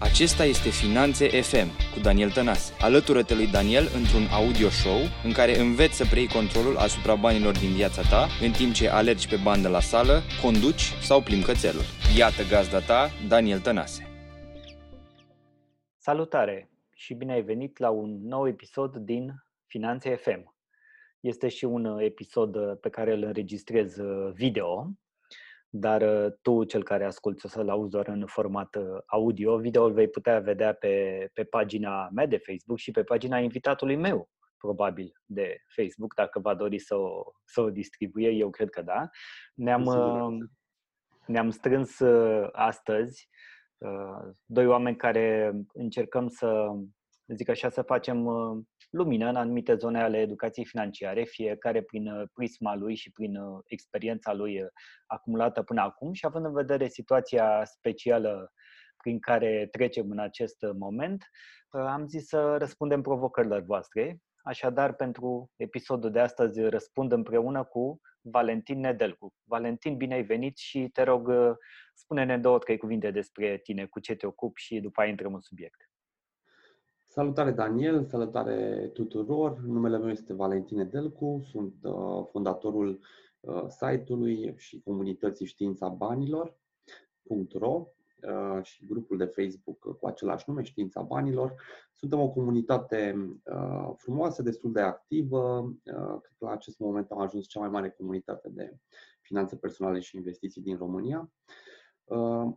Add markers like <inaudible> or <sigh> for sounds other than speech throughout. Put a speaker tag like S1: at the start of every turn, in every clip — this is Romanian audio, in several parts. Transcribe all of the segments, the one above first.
S1: Acesta este Finanțe FM cu Daniel Tănase. Alătură-te lui Daniel într-un audio show în care înveți să preiei controlul asupra banilor din viața ta în timp ce alergi pe bandă la sală, conduci sau plimbi cățelul. Iată gazda ta, Daniel Tănase.
S2: Salutare și bine ai venit la un nou episod din Finanțe FM. Este și un episod pe care îl înregistrez video dar uh, tu, cel care asculți, o să-l auzi doar în format uh, audio. Video îl vei putea vedea pe, pe pagina mea de Facebook și pe pagina invitatului meu, probabil, de Facebook, dacă va dori să o, să o distribuie, eu cred că da. Ne-am, uh, ne-am strâns astăzi doi oameni care încercăm să, zic așa, să facem lumină în anumite zone ale educației financiare, fiecare prin uh, prisma lui și prin uh, experiența lui uh, acumulată până acum și având în vedere situația specială prin care trecem în acest moment, am zis să răspundem provocărilor voastre. Așadar, pentru episodul de astăzi răspund împreună cu Valentin Nedelcu. Valentin, bine ai venit și te rog, spune-ne două, trei cuvinte despre tine, cu ce te ocupi și după aia intrăm în subiect.
S3: Salutare Daniel, salutare tuturor. Numele meu este Valentine Delcu, sunt uh, fondatorul uh, site-ului și comunității Știința Banilor.ro uh, și grupul de Facebook cu același nume, Știința Banilor. Suntem o comunitate uh, frumoasă, destul de activă. Uh, cred că la acest moment am ajuns cea mai mare comunitate de finanțe personale și investiții din România. Uh, Uh,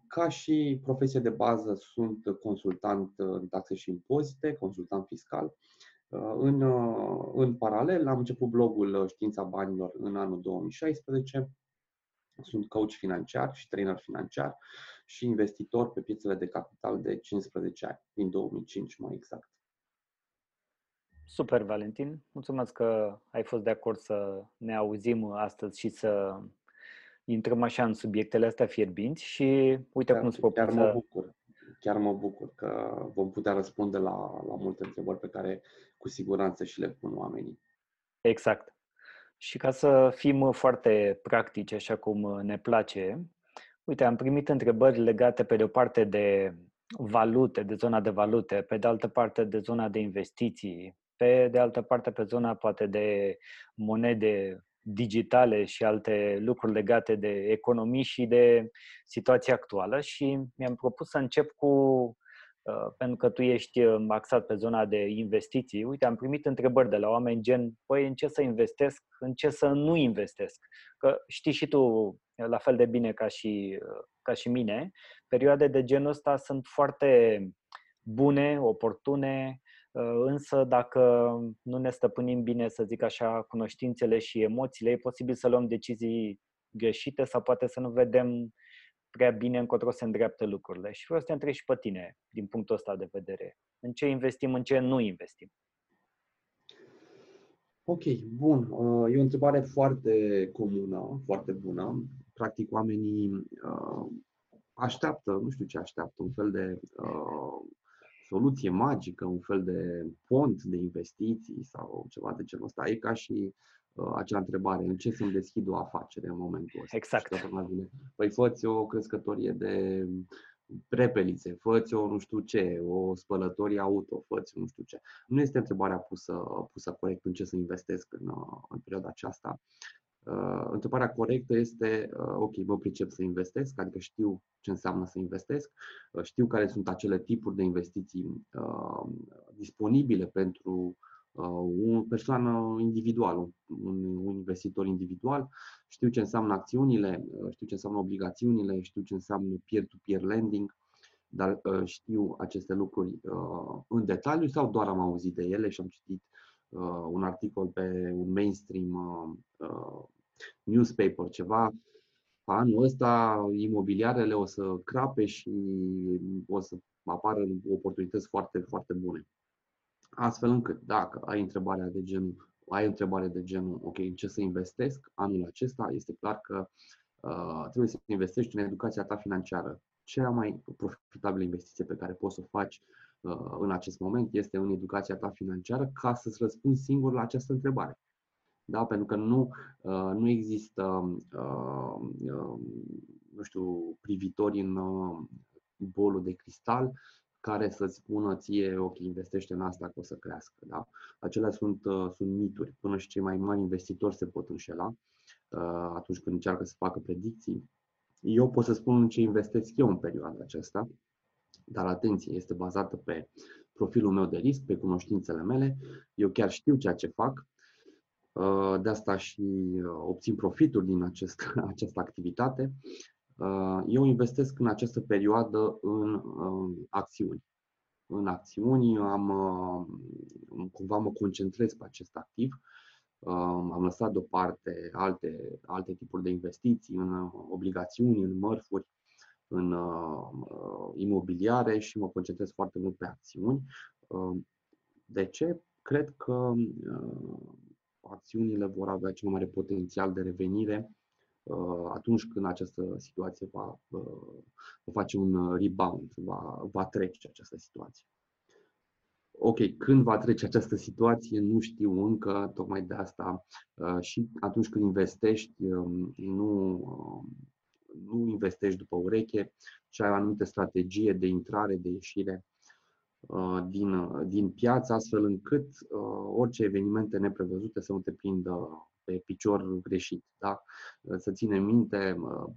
S3: ca și profesie de bază sunt consultant în taxe și impozite, consultant fiscal. Uh, în, uh, în paralel am început blogul Știința Banilor în anul 2016. Sunt coach financiar și trainer financiar și investitor pe piețele de capital de 15 ani, din 2005 mai exact.
S2: Super, Valentin. Mulțumesc că ai fost de acord să ne auzim astăzi și să intrăm așa în subiectele astea fierbinți și uite
S3: chiar,
S2: cum îți propun
S3: chiar mă bucur. Chiar mă bucur că vom putea răspunde la, la multe întrebări pe care cu siguranță și le pun oamenii.
S2: Exact. Și ca să fim foarte practici, așa cum ne place, uite, am primit întrebări legate pe de o parte de valute, de zona de valute, pe de altă parte de zona de investiții, pe de altă parte pe zona poate de monede digitale și alte lucruri legate de economii și de situația actuală și mi-am propus să încep cu, uh, pentru că tu ești uh, axat pe zona de investiții, uite, am primit întrebări de la oameni gen, păi în ce să investesc, în ce să nu investesc? Că știi și tu la fel de bine ca și, uh, ca și mine, perioade de genul ăsta sunt foarte bune, oportune, Uh, însă dacă nu ne stăpânim bine, să zic așa, cunoștințele și emoțiile, e posibil să luăm decizii greșite sau poate să nu vedem prea bine încotro se îndreaptă lucrurile. Și vreau să te întreb și pe tine, din punctul ăsta de vedere. În ce investim, în ce nu investim?
S3: Ok, bun. Uh, e o întrebare foarte comună, foarte bună. Practic, oamenii uh, așteaptă, nu știu ce așteaptă, un fel de soluție magică, un fel de pont de investiții sau ceva de genul ăsta. E ca și uh, acea întrebare, în ce să-mi deschid o afacere în momentul ăsta?
S2: Exact.
S3: Vine, păi fă o crescătorie de prepelițe, fă o nu știu ce, o spălătorie auto, fă nu știu ce. Nu este întrebarea pusă, pusă corect în ce să investesc în, uh, în perioada aceasta. Uh, întrebarea corectă este, uh, ok, mă pricep să investesc, adică știu ce înseamnă să investesc, uh, știu care sunt acele tipuri de investiții uh, disponibile pentru uh, o persoană individuală, un, un investitor individual, știu ce înseamnă acțiunile, uh, știu ce înseamnă obligațiunile, știu ce înseamnă peer-to-peer lending, dar uh, știu aceste lucruri uh, în detaliu sau doar am auzit de ele și am citit uh, un articol pe un mainstream uh, uh, newspaper, ceva, anul ăsta imobiliarele o să crape și o să apară oportunități foarte, foarte bune. Astfel încât, dacă ai întrebarea de genul, ai întrebare de genul, ok, în ce să investesc anul acesta, este clar că uh, trebuie să investești în educația ta financiară. Cea mai profitabilă investiție pe care poți să o faci uh, în acest moment este în educația ta financiară ca să-ți răspunzi singur la această întrebare da? pentru că nu, uh, nu există, uh, uh, nu știu, privitori în bolul de cristal care să-ți spună ție, ok, investește în asta că o să crească. Da? Acelea sunt, uh, sunt mituri. Până și cei mai mari investitori se pot înșela uh, atunci când încearcă să facă predicții. Eu pot să spun în ce investesc eu în perioada aceasta, dar atenție, este bazată pe profilul meu de risc, pe cunoștințele mele. Eu chiar știu ceea ce fac, uh, de asta și obțin profituri din acest, <laughs> această activitate Uh, eu investesc în această perioadă în acțiuni. În acțiuni am, uh, cumva mă concentrez pe acest activ. Uh, am lăsat deoparte alte, alte tipuri de investiții în obligațiuni, în mărfuri, în imobiliare și mă concentrez foarte mult pe acțiuni. De ce? Cred că acțiunile vor avea cel mai mare potențial de revenire Uh, atunci când această situație va, uh, va face un rebound, va, va trece această situație. Ok, când va trece această situație, nu știu încă, tocmai de asta uh, și atunci când investești, um, nu, um, nu investești după ureche, ci ai o anumită strategie de intrare, de ieșire din, din piață, astfel încât orice evenimente neprevăzute să nu te prindă pe picior greșit. Da? Să ținem minte,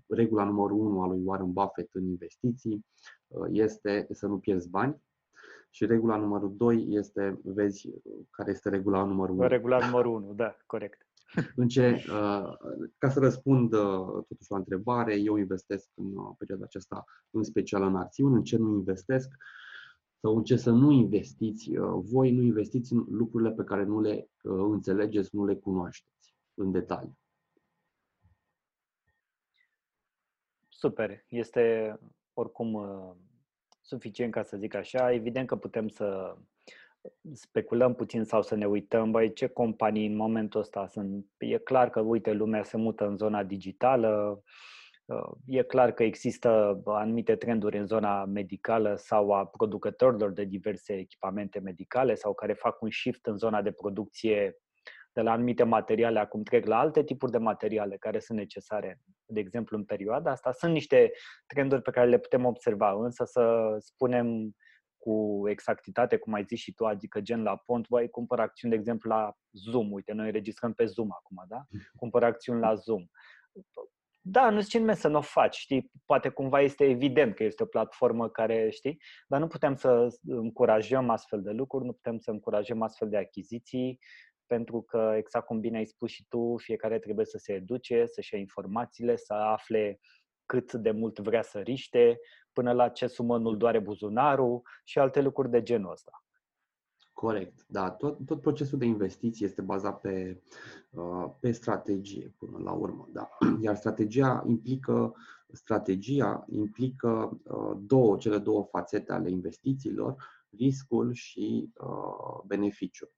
S3: regula numărul 1 a lui Warren Buffett în investiții este să nu pierzi bani și regula numărul 2 este, vezi, care este regula numărul 1.
S2: Regula numărul 1, da, corect.
S3: În ce, ca să răspund totuși la întrebare, eu investesc în perioada aceasta în special în acțiuni, în ce nu investesc sau în ce să nu investiți, voi nu investiți în lucrurile pe care nu le înțelegeți, nu le cunoașteți în detaliu.
S2: Super. Este oricum uh, suficient ca să zic așa. Evident că putem să speculăm puțin sau să ne uităm, băi, ce companii în momentul ăsta sunt. E clar că, uite, lumea se mută în zona digitală, uh, e clar că există anumite trenduri în zona medicală sau a producătorilor de diverse echipamente medicale sau care fac un shift în zona de producție de la anumite materiale, acum trec la alte tipuri de materiale care sunt necesare, de exemplu, în perioada asta. Sunt niște trenduri pe care le putem observa, însă să spunem cu exactitate, cum ai zis și tu, adică gen la pont, voi cumpăr acțiuni, de exemplu, la Zoom. Uite, noi înregistrăm pe Zoom acum, da? Cumpăr acțiuni la Zoom. Da, nu zice să nu o faci, știi? Poate cumva este evident că este o platformă care, știi? Dar nu putem să încurajăm astfel de lucruri, nu putem să încurajăm astfel de achiziții, pentru că, exact cum bine ai spus și tu, fiecare trebuie să se educe, să-și ia informațiile, să afle cât de mult vrea să riște, până la ce sumă nu-l doare buzunarul și alte lucruri de genul ăsta.
S3: Corect, da. Tot, tot procesul de investiții este bazat pe, uh, pe strategie până la urmă. Da. <clears throat> Iar strategia implică, strategia implică uh, două, cele două fațete ale investițiilor, riscul și uh, beneficiul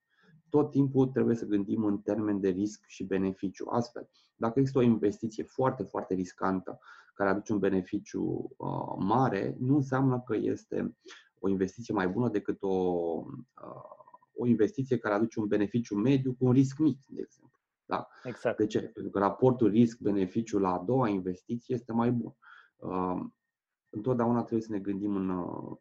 S3: tot timpul trebuie să gândim în termen de risc și beneficiu. Astfel, dacă există o investiție foarte, foarte riscantă care aduce un beneficiu uh, mare, nu înseamnă că este o investiție mai bună decât o, uh, o investiție care aduce un beneficiu mediu cu un risc mic, de exemplu. Da?
S2: Exact.
S3: De ce? Pentru că raportul risc-beneficiu la a doua investiție este mai bun. Uh, întotdeauna trebuie să ne gândim în, uh,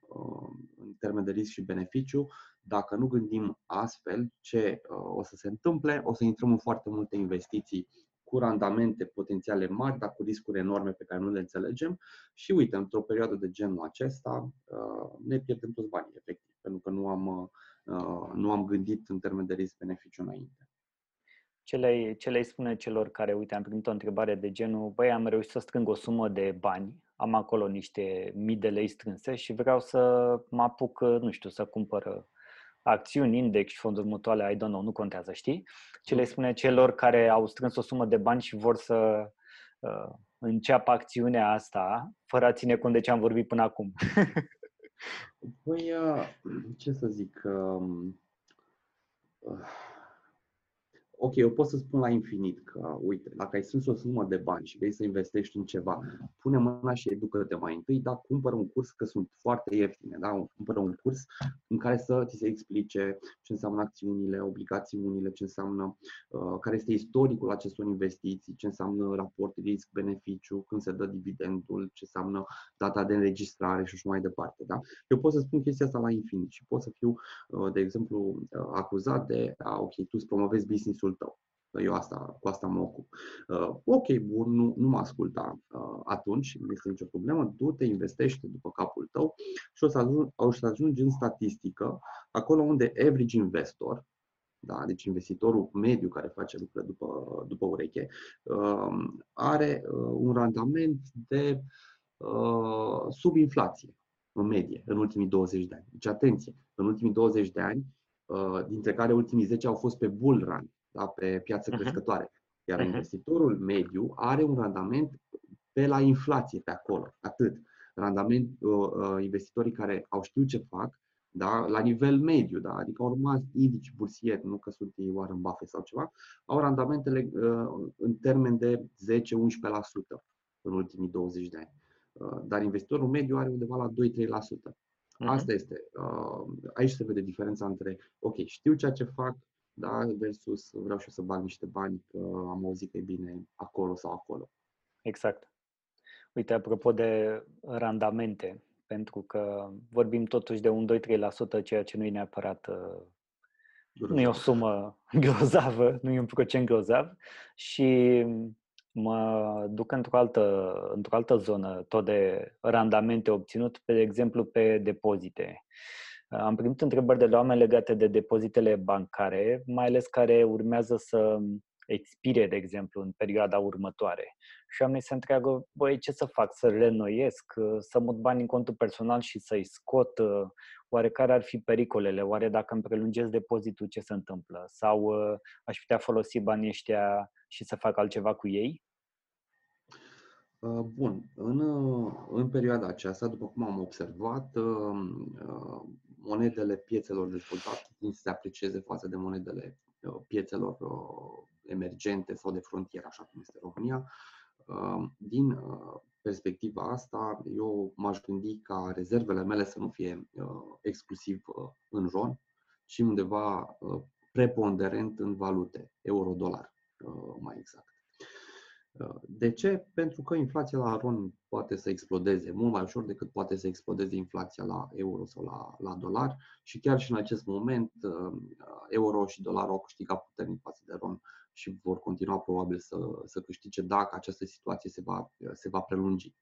S3: în termen de risc și beneficiu. Dacă nu gândim astfel, ce uh, o să se întâmple? O să intrăm în foarte multe investiții cu randamente potențiale mari, dar cu riscuri enorme pe care nu le înțelegem și uite, într-o perioadă de genul acesta uh, ne pierdem toți banii, efectiv, pentru că nu am, nu am gândit în termen de risc-beneficiu înainte.
S2: Ce le, ce le spune celor care, uite, am primit o întrebare de genul, băi, am reușit să strâng o sumă de bani am acolo niște mii de lei strânse și vreau să mă apuc, nu știu, să cumpăr acțiuni, index și fonduri mutuale, I don't know, nu contează, știi? Ce le mm. spune celor care au strâns o sumă de bani și vor să uh, înceapă acțiunea asta, fără a ține cont de ce am vorbit până acum. <laughs>
S3: Păi, uh, ce să zic, uh, ok, eu pot să spun la infinit că, uite, dacă ai strâns o sumă de bani și vrei să investești în ceva, pune mâna și educă-te mai întâi, dar cumpără un curs, că sunt foarte ieftine, da? cumpără un curs în care să ți se explice ce înseamnă acțiunile, obligațiunile, ce înseamnă, uh, care este istoricul acestor investiții, ce înseamnă raport risc-beneficiu, când se dă dividendul, ce înseamnă data de înregistrare și așa mai departe. Da? Eu pot să spun chestia asta la infinit și pot să fiu, uh, de exemplu, uh, acuzat de, a, ok, tu îți promovezi business-ul tău. Eu asta, cu asta mă ocup. Uh, ok, bun, nu, nu mă asculta uh, atunci, nu este nicio problemă, du-te, investește după capul tău și o să, ajungi, o să ajungi în statistică, acolo unde average investor, da, deci investitorul mediu care face lucrurile după, după ureche, uh, are uh, un randament de uh, sub inflație în medie în ultimii 20 de ani. Deci atenție, în ultimii 20 de ani, uh, dintre care ultimii 10 au fost pe bull run, da, pe piață uh-huh. crescătoare. Iar uh-huh. investitorul mediu are un randament pe la inflație pe acolo, atât. Randament, uh, uh, investitorii care au știut ce fac, da, la nivel mediu, da, adică urmați indici bursieri, nu că sunt ei Warren Buffett sau ceva, au randamentele uh, în termen de 10-11% în ultimii 20 de ani. Uh, dar investitorul mediu are undeva la 2-3%. Uh-huh. Asta este. Uh, aici se vede diferența între, ok, știu ceea ce fac, da, versus vreau și eu să bag niște bani că am auzit că e bine acolo sau acolo.
S2: Exact. Uite, apropo de randamente, pentru că vorbim totuși de un 2-3%, ceea ce nu e neapărat uh, nu e o sumă <laughs> grozavă, nu e un procent grozav și mă duc într-o altă, într-o altă zonă, tot de randamente obținut, pe exemplu, pe depozite. Am primit întrebări de la oameni legate de depozitele bancare, mai ales care urmează să expire, de exemplu, în perioada următoare. Și oamenii se întreabă, băi, ce să fac? Să renoiesc? Să mut bani în contul personal și să-i scot? Oare care ar fi pericolele? Oare dacă îmi prelungesc depozitul, ce se întâmplă? Sau aș putea folosi banii ăștia și să fac altceva cu ei?
S3: Bun. În, în perioada aceasta, după cum am observat, monedele piețelor dezvoltate tind să se aprecieze față de monedele uh, piețelor uh, emergente sau de frontieră, așa cum este România. Uh, din perspectiva asta, eu m-aș gândi ca rezervele mele să nu fie exclusiv în RON, ci undeva preponderent în valute, euro-dolar, mai exact. De ce? Pentru că inflația la RON poate să explodeze mult mai ușor decât poate să explodeze inflația la euro sau la, la dolar și chiar și în acest moment uh, euro și dolarul au câștigat puternic față de RON și vor continua probabil să, să câștige dacă această situație se va, se va prelungi.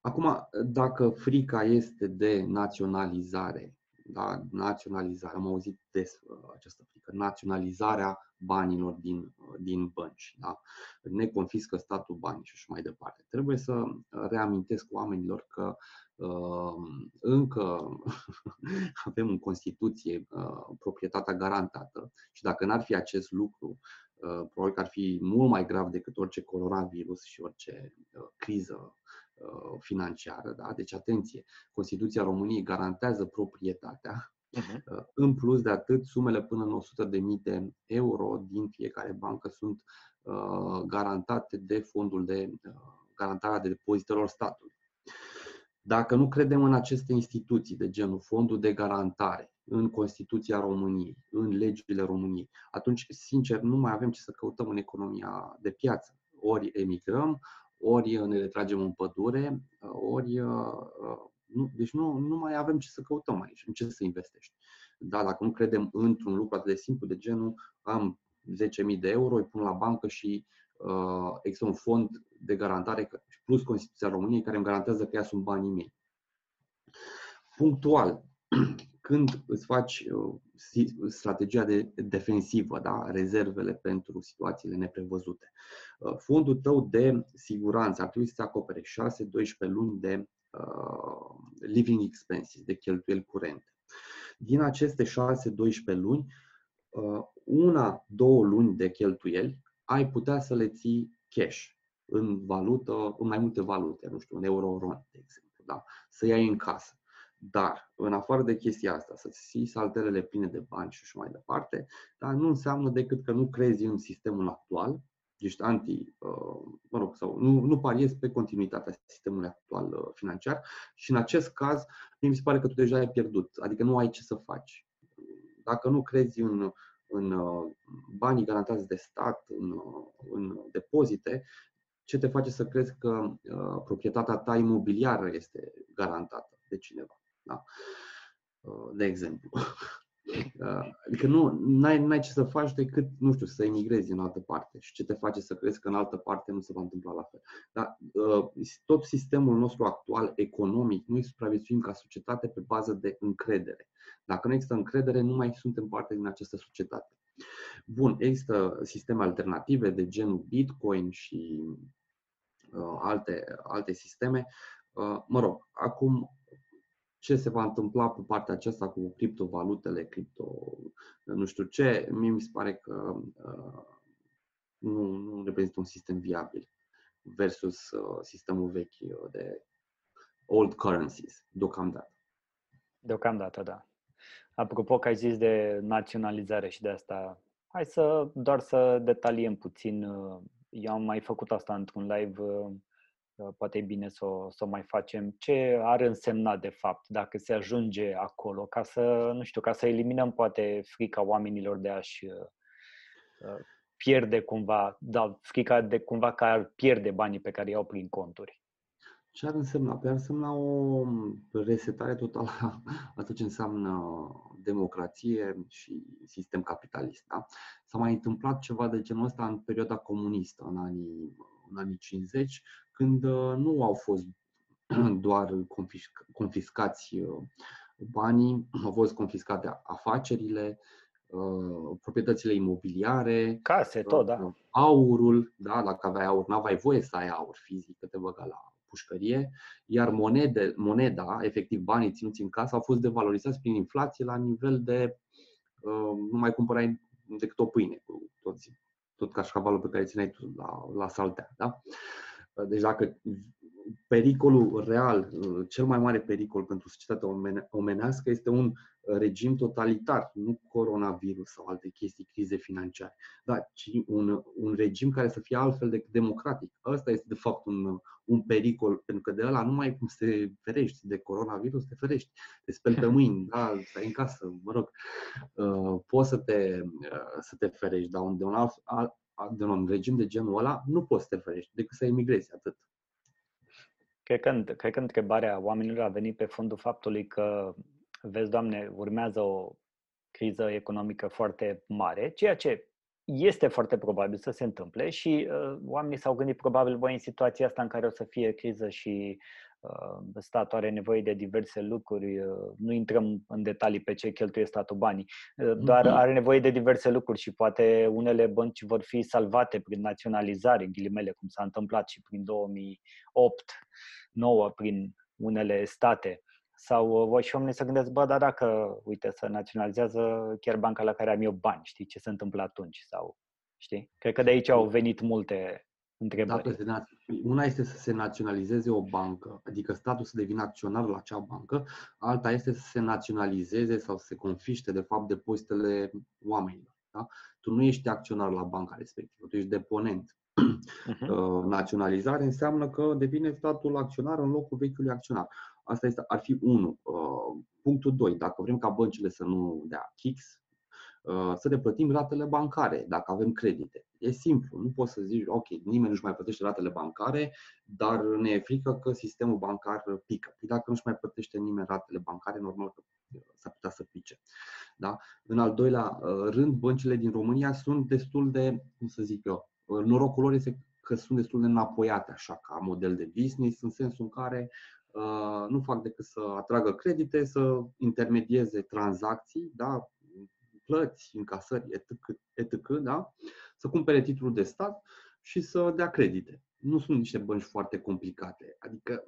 S3: Acum, dacă frica este de naționalizare, da, naționalizare, am auzit des uh, această frică, naționalizarea banilor din, uh, din bănci. Da? Ne confiscă statul bani și așa mai departe. Trebuie să reamintesc oamenilor că uh, încă <laughs> avem în Constituție uh, proprietatea garantată și dacă n-ar fi acest lucru, uh, probabil că ar fi mult mai grav decât orice coronavirus și orice uh, criză uh, financiară. Da? Deci, atenție, Constituția României garantează proprietatea Uh-huh. În plus de atât, sumele până în 100.000 de euro din fiecare bancă sunt uh, garantate de fondul de uh, garantare de depozitelor statului. Dacă nu credem în aceste instituții de genul fondul de garantare, în Constituția României, în legile României, atunci, sincer, nu mai avem ce să căutăm în economia de piață. Ori emigrăm, ori ne retragem în pădure, ori nu, deci nu, nu mai avem ce să căutăm aici, în ce să investești. Da, dacă nu credem într-un lucru atât de simplu de genul, am 10.000 de euro, îi pun la bancă și uh, există un fond de garantare plus Constituția României care îmi garantează că ea sunt banii mei. Punctual, când îți faci uh, strategia de defensivă, da? rezervele pentru situațiile neprevăzute, uh, fondul tău de siguranță ar trebui să acopere 6-12 luni de Uh, living expenses, de cheltuieli curente. Din aceste 6-12 luni, uh, una, două luni de cheltuieli ai putea să le ții cash în valută, în mai multe valute, nu știu, în euro, ron, de exemplu, da? să iai în casă. Dar, în afară de chestia asta, să ții saltelele pline de bani și așa mai departe, dar nu înseamnă decât că nu crezi în sistemul actual, ești anti, uh, mă rog, sau nu, nu pariezi pe continuitatea sistemului actual uh, financiar și în acest caz, mi se pare că tu deja ai pierdut, adică nu ai ce să faci. Dacă nu crezi în, în uh, banii garantați de stat, în, în depozite, ce te face să crezi că proprietatea ta imobiliară este garantată de cineva? Da? De exemplu. <laughs> Uh, adică nu ai n-ai ce să faci decât, nu știu, să emigrezi în altă parte și ce te face să crezi că în altă parte nu se va întâmpla la fel. Dar uh, tot sistemul nostru actual economic, noi supraviețuim ca societate pe bază de încredere. Dacă nu există încredere, nu mai suntem parte din această societate. Bun, există sisteme alternative de genul Bitcoin și uh, alte, alte sisteme. Uh, mă rog, acum ce se va întâmpla pe partea aceasta cu criptovalutele, cripto, nu știu ce, mie mi se pare că uh, nu, nu reprezintă un sistem viabil versus uh, sistemul vechi uh, de old currencies, deocamdată.
S2: Deocamdată, da. Apropo că ai zis de naționalizare și de asta, hai să doar să detaliem puțin. Uh, eu am mai făcut asta într-un live uh, poate e bine să o, să o mai facem. Ce ar însemna, de fapt, dacă se ajunge acolo, ca să, nu știu, ca să eliminăm poate frica oamenilor de a-și uh, uh, pierde cumva, da, frica de cumva că ar pierde banii pe care i-au prin conturi.
S3: Ce ar însemna? Păi ar însemna o resetare totală a tot ce înseamnă democrație și sistem capitalist. Da? S-a mai întâmplat ceva de genul ăsta în perioada comunistă, în anii, în anii 50, când uh, nu au fost <clears throat> doar confiscați uh, banii, <clears throat> au fost confiscate afacerile, uh, proprietățile imobiliare,
S2: case, tot, da.
S3: Aurul, da, dacă aveai aur, n-aveai voie să ai aur fizic, că te băga la pușcărie, iar monede, moneda, efectiv banii ținuți în casă, au fost devalorizați prin inflație la nivel de nu mai cumpărai decât o pâine cu tot, tot cașcavalul pe care țineai tu la, la saltea. Da? Deci dacă pericolul real, cel mai mare pericol pentru societatea omenească este un regim totalitar, nu coronavirus sau alte chestii, crize financiare, dar ci un, un regim care să fie altfel decât democratic. Ăsta este de fapt un, un pericol, pentru că de ăla nu mai cum să te ferești de coronavirus, te ferești, te speli pe <laughs> mâini, da, stai în casă, mă rog, uh, poți să te, uh, să te ferești, dar de un alt, alt de un regim de genul ăla, nu poți să te ferești decât să emigrezi, atât.
S2: Cred că, cred că întrebarea oamenilor a venit pe fondul faptului că, vezi, Doamne, urmează o criză economică foarte mare, ceea ce este foarte probabil să se întâmple și uh, oamenii s-au gândit probabil, voi în situația asta în care o să fie criză și Uh, statul are nevoie de diverse lucruri, uh, nu intrăm în detalii pe ce cheltuie statul banii, uh, doar mhm. are nevoie de diverse lucruri și poate unele bănci vor fi salvate prin naționalizare, ghilimele, cum s-a întâmplat și prin 2008 9 prin unele state. Sau voi și oamenii să gândesc, bă, dar dacă, uite, să naționalizează chiar banca la care am eu bani, știi ce se întâmplă atunci? Sau, știi? Cred că de aici au venit multe întrebări.
S3: Dacă se, una este să se naționalizeze o bancă, adică statul să devină acționar la acea bancă, alta este să se naționalizeze sau să se confiște, de fapt, depozitele oamenilor. Da? Tu nu ești acționar la banca respectivă, tu ești deponent. Uh-huh. <clears throat> Naționalizare înseamnă că devine statul acționar în locul vechiului acționar. Asta este, ar fi unul. Uh, punctul 2. Dacă vrem ca băncile să nu dea kicks, Uh, să ne plătim ratele bancare dacă avem credite. E simplu, nu poți să zici, ok, nimeni nu-și mai plătește ratele bancare, dar ne e frică că sistemul bancar pică. Păi dacă nu-și mai plătește nimeni ratele bancare, normal că s-ar putea să pice. Da? În al doilea uh, rând, băncile din România sunt destul de, cum să zic eu, uh, norocul lor este că sunt destul de înapoiate așa ca model de business, în sensul în care uh, nu fac decât să atragă credite, să intermedieze tranzacții, da? plăți, încasări, etc., etc., da? Să cumpere titlul de stat și să dea credite. Nu sunt niște bănci foarte complicate, adică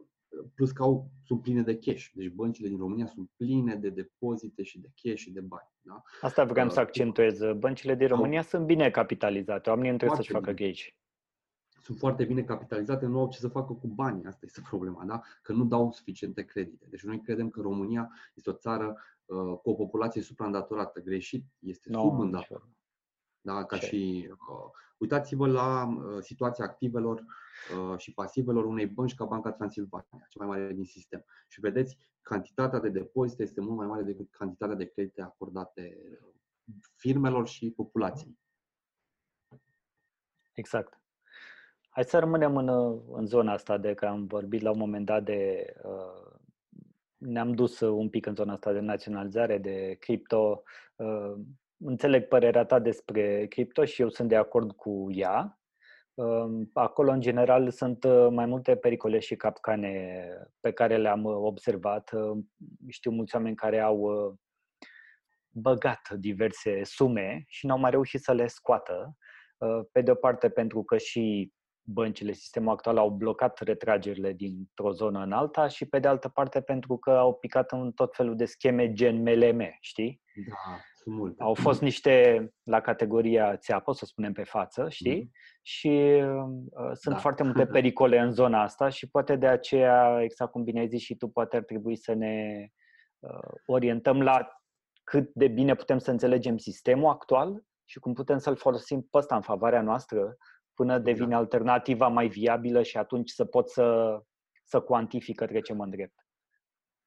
S3: plus că au, sunt pline de cash. Deci băncile din România sunt pline de depozite și de cash și de bani. Da?
S2: Asta vreau uh, să accentuez. Băncile din România au, sunt bine capitalizate. Oamenii nu trebuie să-și facă cash.
S3: sunt foarte bine capitalizate, nu au ce să facă cu banii. Asta este <laughs> problema, da? Că nu dau suficiente credite. Deci noi credem că România este o țară uh, cu o populație supraîndatorată. Greșit, este no, subîndatorată. Da, ca Ce? și uh, uitați-vă la uh, situația activelor uh, și pasivelor unei bănci ca Banca Transilvania, cea mai mare din sistem. Și vedeți, cantitatea de depozite este mult mai mare decât cantitatea de credite acordate firmelor și populației.
S2: Exact. Hai să rămânem în, în zona asta de că am vorbit la un moment dat de. Uh, ne-am dus un pic în zona asta de naționalizare, de cripto. Uh, înțeleg părerea ta despre cripto și eu sunt de acord cu ea. Uh, acolo, în general, sunt uh, mai multe pericole și capcane pe care le-am observat. Uh, știu mulți oameni care au uh, băgat diverse sume și n-au mai reușit să le scoată. Pe de o parte, pentru că și băncile, sistemul actual, au blocat retragerile dintr-o zonă în alta și pe de altă parte pentru că au picat în tot felul de scheme gen MLM, știi?
S3: Da, sunt multe.
S2: Au fost niște la categoria țeapă, să spunem pe față, știi? Mm-hmm. Și uh, sunt da. foarte multe <laughs> pericole în zona asta și poate de aceea, exact cum bine ai zis și tu, poate ar trebui să ne uh, orientăm la cât de bine putem să înțelegem sistemul actual și cum putem să-l folosim pe ăsta în favoarea noastră până exact. devine alternativa mai viabilă și atunci să pot să, să cuantific către ce mă îndrept.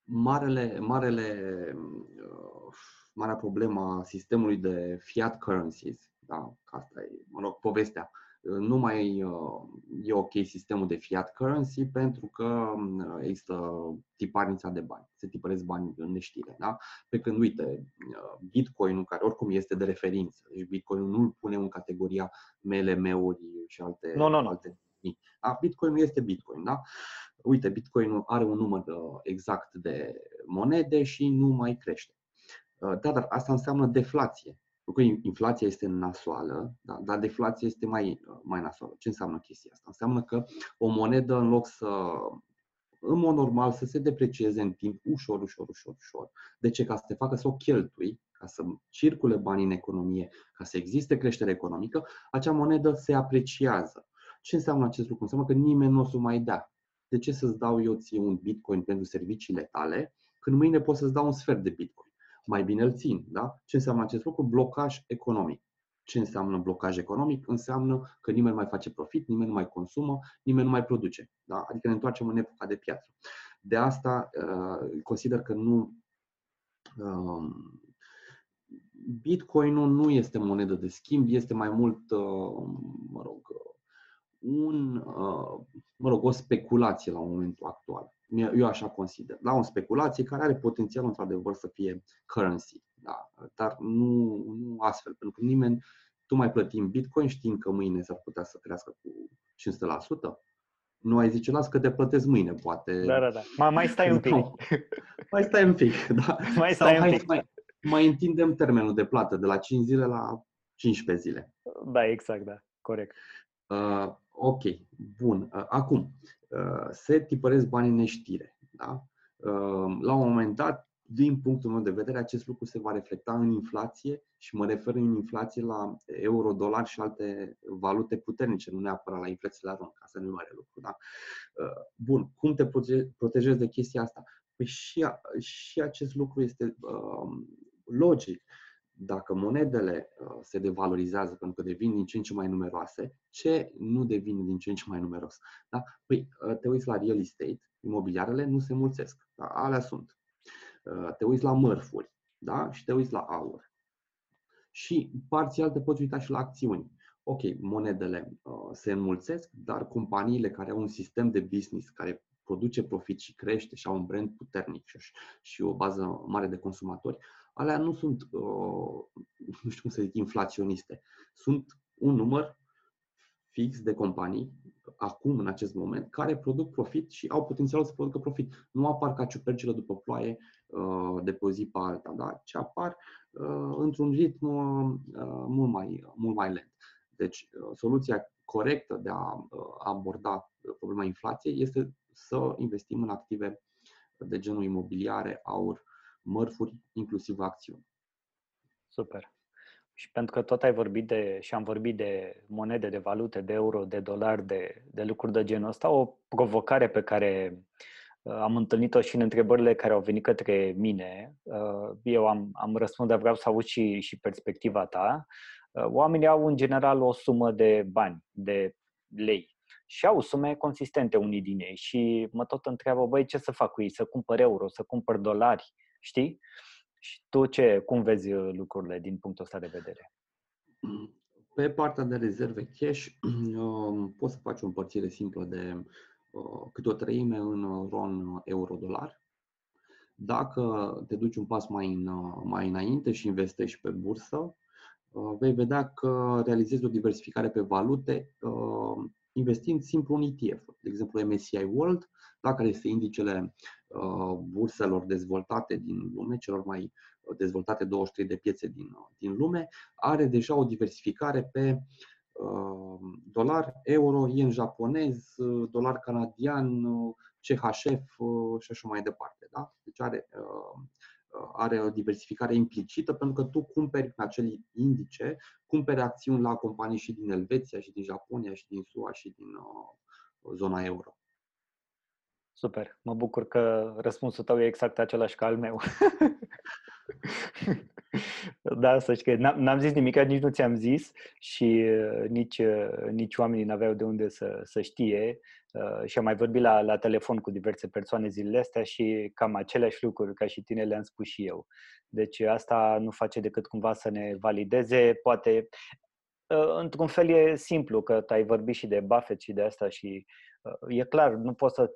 S3: Marele, marele, uh, marea problemă a sistemului de fiat currencies, da, asta e, mă rog, povestea, nu mai uh, e ok sistemul de fiat currency pentru că uh, există tiparnița de bani. Se tipăresc bani în neștire. Da? Pe când, uite, uh, Bitcoin-ul, care oricum este de referință, deci Bitcoin-ul nu-l pune în categoria MLM-uri și alte.
S2: Nu, nu, nu.
S3: Alte... Da? Bitcoin este Bitcoin. Da? Uite, Bitcoin are un număr exact de monede și nu mai crește. Da, dar asta înseamnă deflație că inflația este nasoală, da? dar deflația este mai, mai nasoală. Ce înseamnă chestia asta? Înseamnă că o monedă, în loc să, în mod normal, să se deprecieze în timp ușor, ușor, ușor, ușor. De ce? Ca să te facă să o cheltui, ca să circule bani în economie, ca să existe creștere economică, acea monedă se apreciază. Ce înseamnă acest lucru? Înseamnă că nimeni nu o să mai dea. De ce să-ți dau eu ție un bitcoin pentru serviciile tale, când mâine pot să-ți dau un sfert de bitcoin? Mai bine îl țin. Da? Ce înseamnă acest lucru? Blocaj economic. Ce înseamnă blocaj economic? Înseamnă că nimeni nu mai face profit, nimeni nu mai consumă, nimeni nu mai produce. Da? Adică ne întoarcem în epoca de piață. De asta uh, consider că nu. Um, Bitcoinul nu este monedă de schimb, este mai mult, uh, mă rog, un, uh, mă rog, o speculație la momentul actual. Eu așa consider. La o speculație care are potențial, într-adevăr, să fie currency. Da? Dar nu, nu astfel, pentru că nimeni, tu mai plătim Bitcoin știind că mâine s-ar putea să crească cu 500%. Nu ai zice, las că te plătesc mâine, poate.
S2: Da, da, da. Mai, mai stai un <laughs> pic.
S3: mai stai un pic, da. <laughs>
S2: Mai stai
S3: Sau
S2: un pic.
S3: Mai, mai întindem termenul de plată de la 5 zile la 15 zile.
S2: Da, exact, da. Corect.
S3: Uh, ok, bun. Uh, acum, Uh, se tipăresc bani în neștire. Da? Uh, la un moment dat, din punctul meu de vedere, acest lucru se va reflecta în inflație și mă refer în inflație la euro, dolar și alte valute puternice, nu neapărat la inflație la rând, asta nu e mare lucru. Da? Uh, bun, cum te protejezi de chestia asta? Păi și, și acest lucru este uh, logic dacă monedele uh, se devalorizează pentru că devin din ce în ce mai numeroase, ce nu devine din ce în ce mai numeros? Da? Păi, uh, te uiți la real estate, imobiliarele nu se mulțesc, da? alea sunt. Uh, te uiți la mărfuri da? și te uiți la aur. Și parțial te poți uita și la acțiuni. Ok, monedele uh, se înmulțesc, dar companiile care au un sistem de business care produce profit și crește și au un brand puternic și, și o bază mare de consumatori, alea nu sunt, uh, <laughs> nu știu cum să zic, inflaționiste. Sunt un număr fix de companii, acum, în acest moment, care produc profit și au potențialul să producă profit. Nu apar ca ciupercile după ploaie uh, de pe o zi pe alta, da? ci apar uh, într-un ritm mult mai, mult mai lent. Deci, soluția corectă de a aborda problema inflației este să investim în active de genul imobiliare, aur, mărfuri, inclusiv acțiuni.
S2: Super. Și pentru că tot ai vorbit de, și am vorbit de monede, de valute, de euro, de dolari, de, de lucruri de genul ăsta, o provocare pe care uh, am întâlnit-o și în întrebările care au venit către mine. Uh, eu am, am răspuns, dar vreau să aud și, și perspectiva ta. Uh, oamenii au în general o sumă de bani, de lei și au sume consistente unii din ei și mă tot întreabă, băi, ce să fac cu ei? Să cumpăr euro, să cumpăr dolari, știi? Și tu ce, cum vezi uh, lucrurile din punctul ăsta de vedere?
S3: Pe partea de rezerve cash, <clears throat> um, poți să faci o împărțire simplă de uh, câte o treime în RON euro-dolar. Dacă te duci un pas mai, în, mai înainte și investești pe bursă, uh, vei vedea că realizezi o diversificare pe valute investind simplu un ETF, de exemplu MSCI World, da, care este indicele uh, burselor dezvoltate din lume, celor mai uh, dezvoltate 23 de piețe din, uh, din lume, are deja o diversificare pe uh, dolar, euro, yen japonez, uh, dolar canadian, uh, CHF uh, și așa mai departe. Da? Deci are uh, are o diversificare implicită pentru că tu cumperi pe acel indice, cumperi acțiuni la companii și din Elveția, și din Japonia, și din SUA, și din uh, zona euro.
S2: Super, mă bucur că răspunsul tău e exact același ca al meu. <laughs> <laughs> da, să știi că n-am zis nimic, nici nu ți-am zis și uh, nici, uh, nici oamenii n-aveau de unde să, să știe. Uh, și am mai vorbit la, la telefon cu diverse persoane zilele astea și cam aceleași lucruri ca și tine le-am spus și eu. Deci asta nu face decât cumva să ne valideze, poate într-un fel e simplu, că tu ai vorbit și de Buffett și de asta și e clar, nu poți să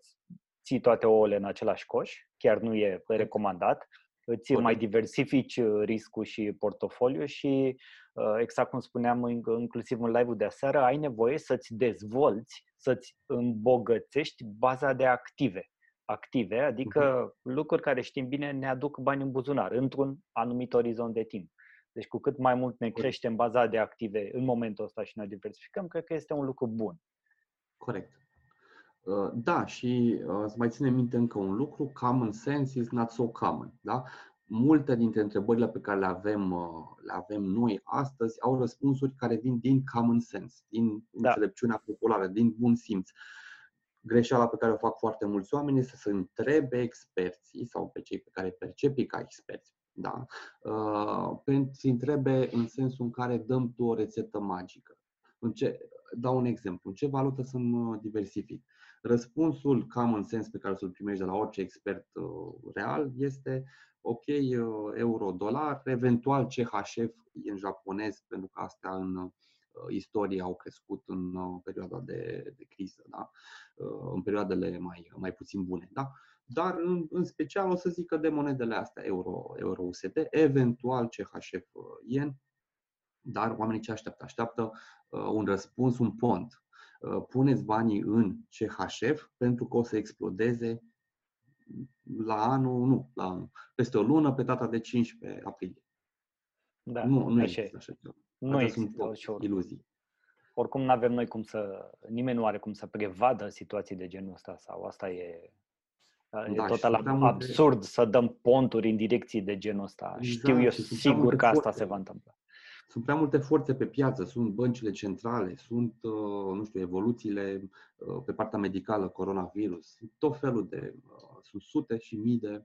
S2: ții toate ouăle în același coș, chiar nu e recomandat, îți mai diversifici uh, riscul și portofoliu și, uh, exact cum spuneam inclusiv în live-ul de aseară, ai nevoie să-ți dezvolți, să-ți îmbogățești baza de active. Active, adică uh-huh. lucruri care știm bine ne aduc bani în buzunar, într-un anumit orizont de timp. Deci cu cât mai mult ne creștem baza de active în momentul ăsta și ne diversificăm, cred că este un lucru bun.
S3: Corect. Uh, da, și uh, să mai ținem minte încă un lucru, common sense is not so common. Da? Multe dintre întrebările pe care le avem, uh, le avem noi astăzi au răspunsuri care vin din common sense, din da. înțelepciunea populară, din bun simț. Greșeala pe care o fac foarte mulți oameni este să întrebe experții sau pe cei pe care percepi ca experți. Da? Pentru să întrebe în sensul în care dăm tu o rețetă magică. În ce, dau un exemplu. În ce valută să mă diversific? Răspunsul common sense pe care o să-l primești de la orice expert uh, real este ok, uh, euro-dolar, eventual CHF în japonez, pentru că astea în uh, istorie au crescut în perioada de, de criză, da? în perioadele mai, mai puțin bune. Da? Dar în, în special o să zic că de monedele astea, euro, euro USD, eventual CHF yen, dar oamenii ce așteaptă? Așteaptă un răspuns, un pont Uh, puneți banii în CHF pentru că o să explodeze la anul, nu, la anul, peste o lună, pe data de 15 aprilie.
S2: Da,
S3: nu, nu așa există așa ceva.
S2: Nu există
S3: sunt iluzii.
S2: Oricum nu avem noi cum să, nimeni nu are cum să prevadă situații de genul ăsta sau asta e, da, e total absurd multe... să dăm ponturi în direcții de genul ăsta. Exact, Știu eu sigur că asta se va întâmpla.
S3: Sunt prea multe forțe pe piață, sunt băncile centrale, sunt, uh, nu știu, evoluțiile uh, pe partea medicală, coronavirus, sunt tot felul de, uh, sunt sute și mii de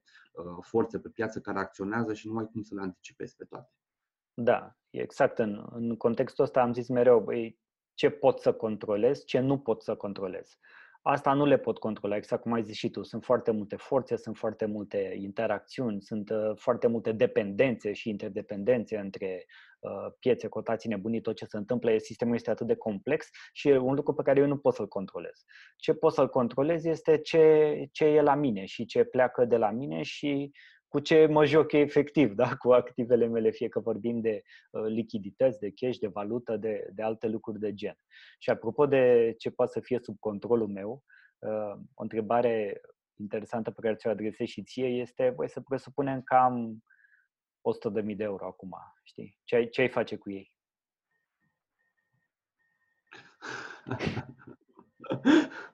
S3: forțe pe piață care acționează și nu ai cum să le anticipezi pe toate.
S2: Da, exact. În, în contextul ăsta am zis mereu, băi, ce pot să controlez, ce nu pot să controlez. Asta nu le pot controla, exact cum ai zis și tu. Sunt foarte multe forțe, sunt foarte multe interacțiuni, sunt uh, foarte multe dependențe și interdependențe între uh, piețe, cotații nebunii, tot ce se întâmplă. Sistemul este atât de complex și e un lucru pe care eu nu pot să-l controlez. Ce pot să-l controlez este ce, ce e la mine și ce pleacă de la mine și cu ce mă joc efectiv, da? cu activele mele, fie că vorbim de uh, lichidități, de cash, de valută, de, de alte lucruri de gen. Și apropo de ce poate să fie sub controlul meu, uh, o întrebare interesantă pe care ți-o adresez și ție este, voi să presupunem că am 100.000 de euro acum, știi? Ce ai, ce ai face cu ei? <laughs>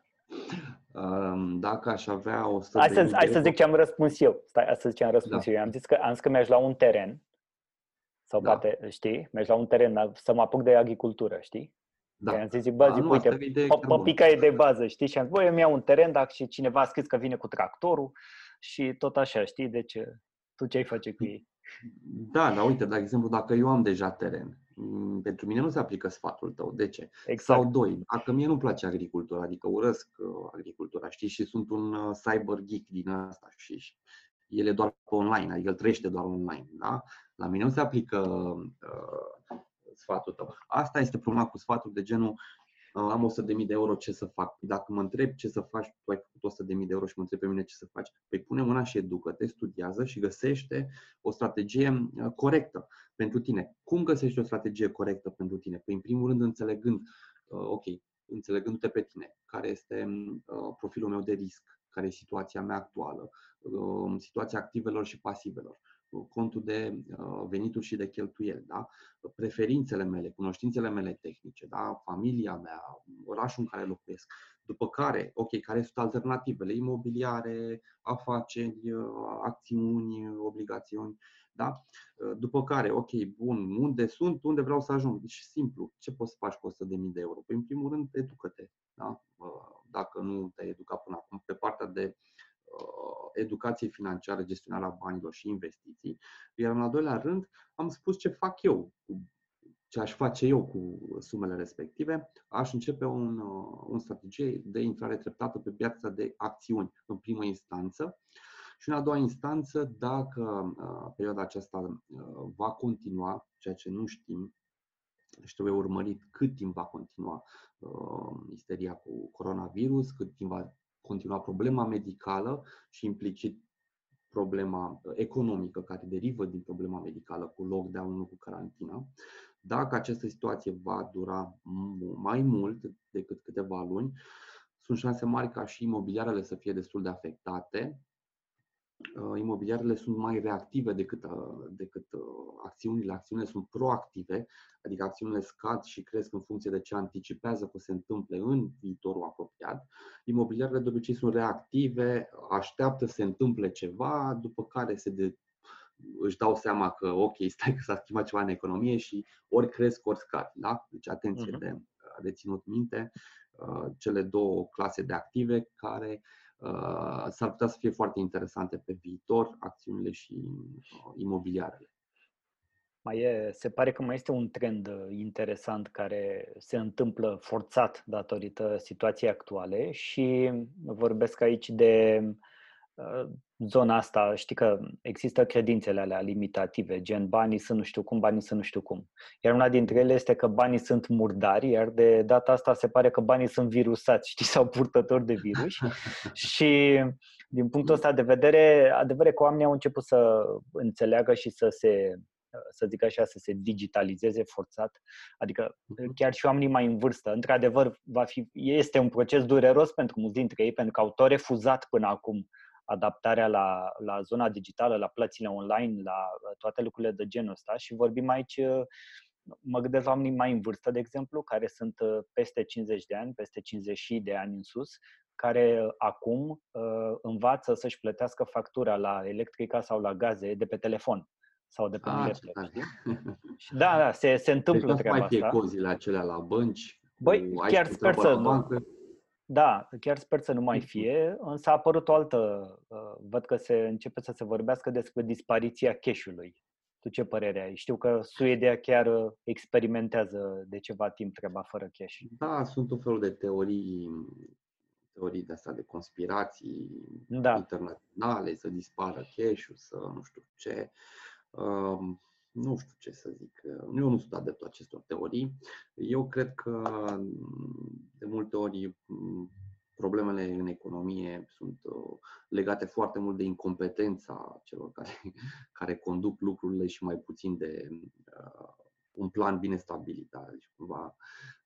S3: dacă aș avea o să...
S2: Hai să, hai să zic ce am răspuns eu. Stai, hai să zic ce am răspuns da. eu. Am zis că, am zis că mi-aș lua un teren Sau da. poate, știi, mergi la un teren să mă apuc de agricultură, știi?
S3: Da.
S2: am zis, bă, zic, uite, păpica e de bază, știi? Și am zis, băi, eu mi-au un teren, dacă și cineva a scris că vine cu tractorul și tot așa, știi? Deci, tu ce ai face cu ei?
S3: Da, dar uite, de exemplu, dacă eu am deja teren, mm, pentru mine nu se aplică sfatul tău. De ce?
S2: Exact.
S3: Sau doi, dacă mie nu-mi place agricultura, adică urăsc uh, agricultura, știi, și sunt un uh, cyber geek din asta și, și el e doar pe online, adică el trăiește doar online, da? La mine nu se aplică uh, sfatul tău. Asta este problema cu sfatul de genul am 100.000 de euro, ce să fac? Dacă mă întreb ce să faci, tu ai făcut 100.000 de euro și mă întreb pe mine ce să faci, păi pune mâna și educă-te, studiază și găsește o strategie uh, corectă pentru tine. Cum găsești o strategie corectă pentru tine? Păi în primul rând înțelegând, uh, ok, înțelegându-te pe tine, care este uh, profilul meu de risc, care e situația mea actuală, situația activelor și pasivelor contul de uh, venituri și de cheltuieli, da? preferințele mele, cunoștințele mele tehnice, da? familia mea, orașul în care locuiesc. După care, ok, care sunt alternativele? Imobiliare, afaceri, uh, acțiuni, obligațiuni. Da? Uh, după care, ok, bun, unde sunt, unde vreau să ajung? Deci simplu, ce poți să faci cu 100.000 de euro? Păi, în primul rând, educă-te. Da? Dacă nu te-ai educat până acum pe partea de Uh, educație financiară, gestionarea banilor și investiții. Iar în al doilea rând, am spus ce fac eu, ce aș face eu cu sumele respective. Aș începe un, uh, un strategie de intrare treptată pe piața de acțiuni în primă instanță. Și în a doua instanță, dacă uh, perioada aceasta uh, va continua, ceea ce nu știm, deci trebuie urmărit cât timp va continua uh, isteria cu coronavirus, cât timp va continua problema medicală și implicit problema uh, economică care derivă din problema medicală cu lockdown-ul, cu carantina. Dacă această situație va dura mai mult decât câteva luni, sunt șanse mari ca și imobiliarele să fie destul de afectate Uh, imobiliarele sunt mai reactive decât, uh, decât uh, acțiunile. Acțiunile sunt proactive, adică acțiunile scad și cresc în funcție de ce anticipează că se întâmple în viitorul apropiat. Imobiliarele de obicei sunt reactive, așteaptă să se întâmple ceva, după care se de, își dau seama că, ok, stai că s-a schimbat ceva în economie și ori cresc, ori scad. Da? Deci atenție uh-huh. de, de ținut minte cele două clase de active care Uh, s-ar putea să fie foarte interesante pe viitor, acțiunile și uh, imobiliarele.
S2: Mai e, se pare că mai este un trend uh, interesant care se întâmplă forțat datorită situației actuale și vorbesc aici de zona asta, știi că există credințele alea limitative, gen banii sunt nu știu cum, banii sunt nu știu cum. Iar una dintre ele este că banii sunt murdari, iar de data asta se pare că banii sunt virusați, <laughs> știi, sau purtători de virus. <laughs> și din punctul ăsta de vedere, adevărat că oamenii au început să înțeleagă și să se să zic așa, să se digitalizeze forțat, adică mhm. chiar și oamenii mai în vârstă. Într-adevăr, va fi, este un proces dureros pentru mulți dintre ei, pentru că au tot refuzat până acum adaptarea la, la zona digitală, la plățile online, la uh, toate lucrurile de genul ăsta și vorbim aici, uh, mă gândesc la oamenii mai în vârstă, de exemplu, care sunt uh, peste 50 de ani, peste 50 de ani în sus, care acum învață să-și plătească factura la electrica sau la gaze de pe telefon sau de pe un laptop. <laughs> Da, da, se, se întâmplă deci treaba
S3: asta. mai fie cozile acelea la bănci.
S2: Băi, chiar sper să nu. Da, chiar sper să nu mai mm-hmm. fie, însă a apărut o altă, uh, văd că se începe să se vorbească despre dispariția cash-ului. Tu ce părere ai? Știu că Suedia chiar uh, experimentează de ceva timp treaba fără cash.
S3: Da, sunt un fel de teorii teorii de asta de conspirații
S2: da.
S3: internaționale, să dispară cash-ul, să nu știu ce. Um, nu știu ce să zic. Eu nu sunt adeptul acestor teorii. Eu cred că de multe ori problemele în economie sunt uh, legate foarte mult de incompetența celor care, <laughs> care conduc lucrurile și mai puțin de uh, un plan bine stabilit. Da? Deci, cumva,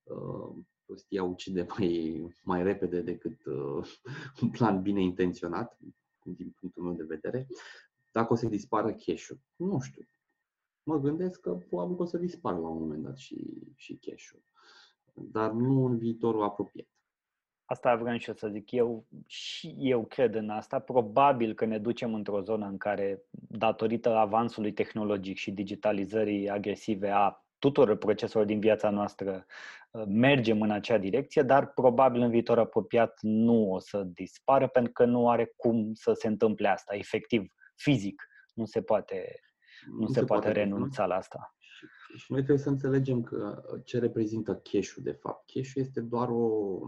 S3: uh, prostia ucide mai, mai repede decât uh, <laughs> un plan bine intenționat, din punctul meu de vedere. Dacă o să dispară cash-ul, nu știu mă gândesc că probabil o să dispară la un moment dat și, și cash-ul. Dar nu în viitorul apropiat.
S2: Asta vreau și eu să zic. Eu și eu cred în asta. Probabil că ne ducem într-o zonă în care datorită avansului tehnologic și digitalizării agresive a tuturor proceselor din viața noastră, uh, mergem în acea direcție, dar probabil în viitor apropiat nu o să dispară pentru că nu are cum să se întâmple asta, efectiv, fizic. Nu se poate, nu, nu se, se poate, poate renunța la asta.
S3: Și, și noi trebuie să înțelegem că ce reprezintă cash-ul, de fapt. Cash-ul este doar o,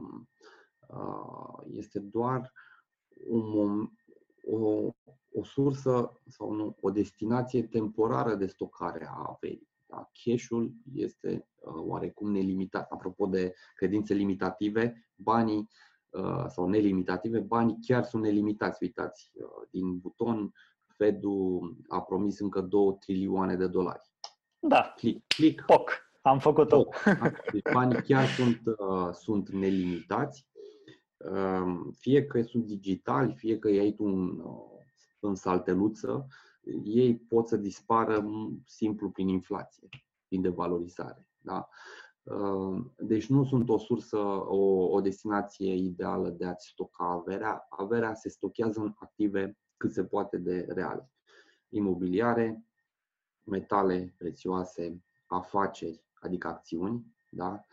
S3: este doar un, o, o sursă sau nu, o destinație temporară de stocare a averii. Da? Cash-ul este uh, oarecum nelimitat. Apropo de credințe limitative, banii uh, sau nelimitative, banii chiar sunt nelimitați. Uitați, uh, din buton, Fed-ul a promis încă 2 trilioane de dolari.
S2: Da.
S3: Click, click.
S2: Poc. Am făcut-o.
S3: Poc. Deci banii chiar sunt, uh, sunt nelimitați fie că sunt digitali, fie că ai tu în, în salteluță, ei pot să dispară simplu prin inflație, prin devalorizare. Da? Deci nu sunt o sursă, o, o destinație ideală de a-ți stoca averea. Averea se stochează în active cât se poate de reale. Imobiliare, metale prețioase, afaceri, adică acțiuni, da?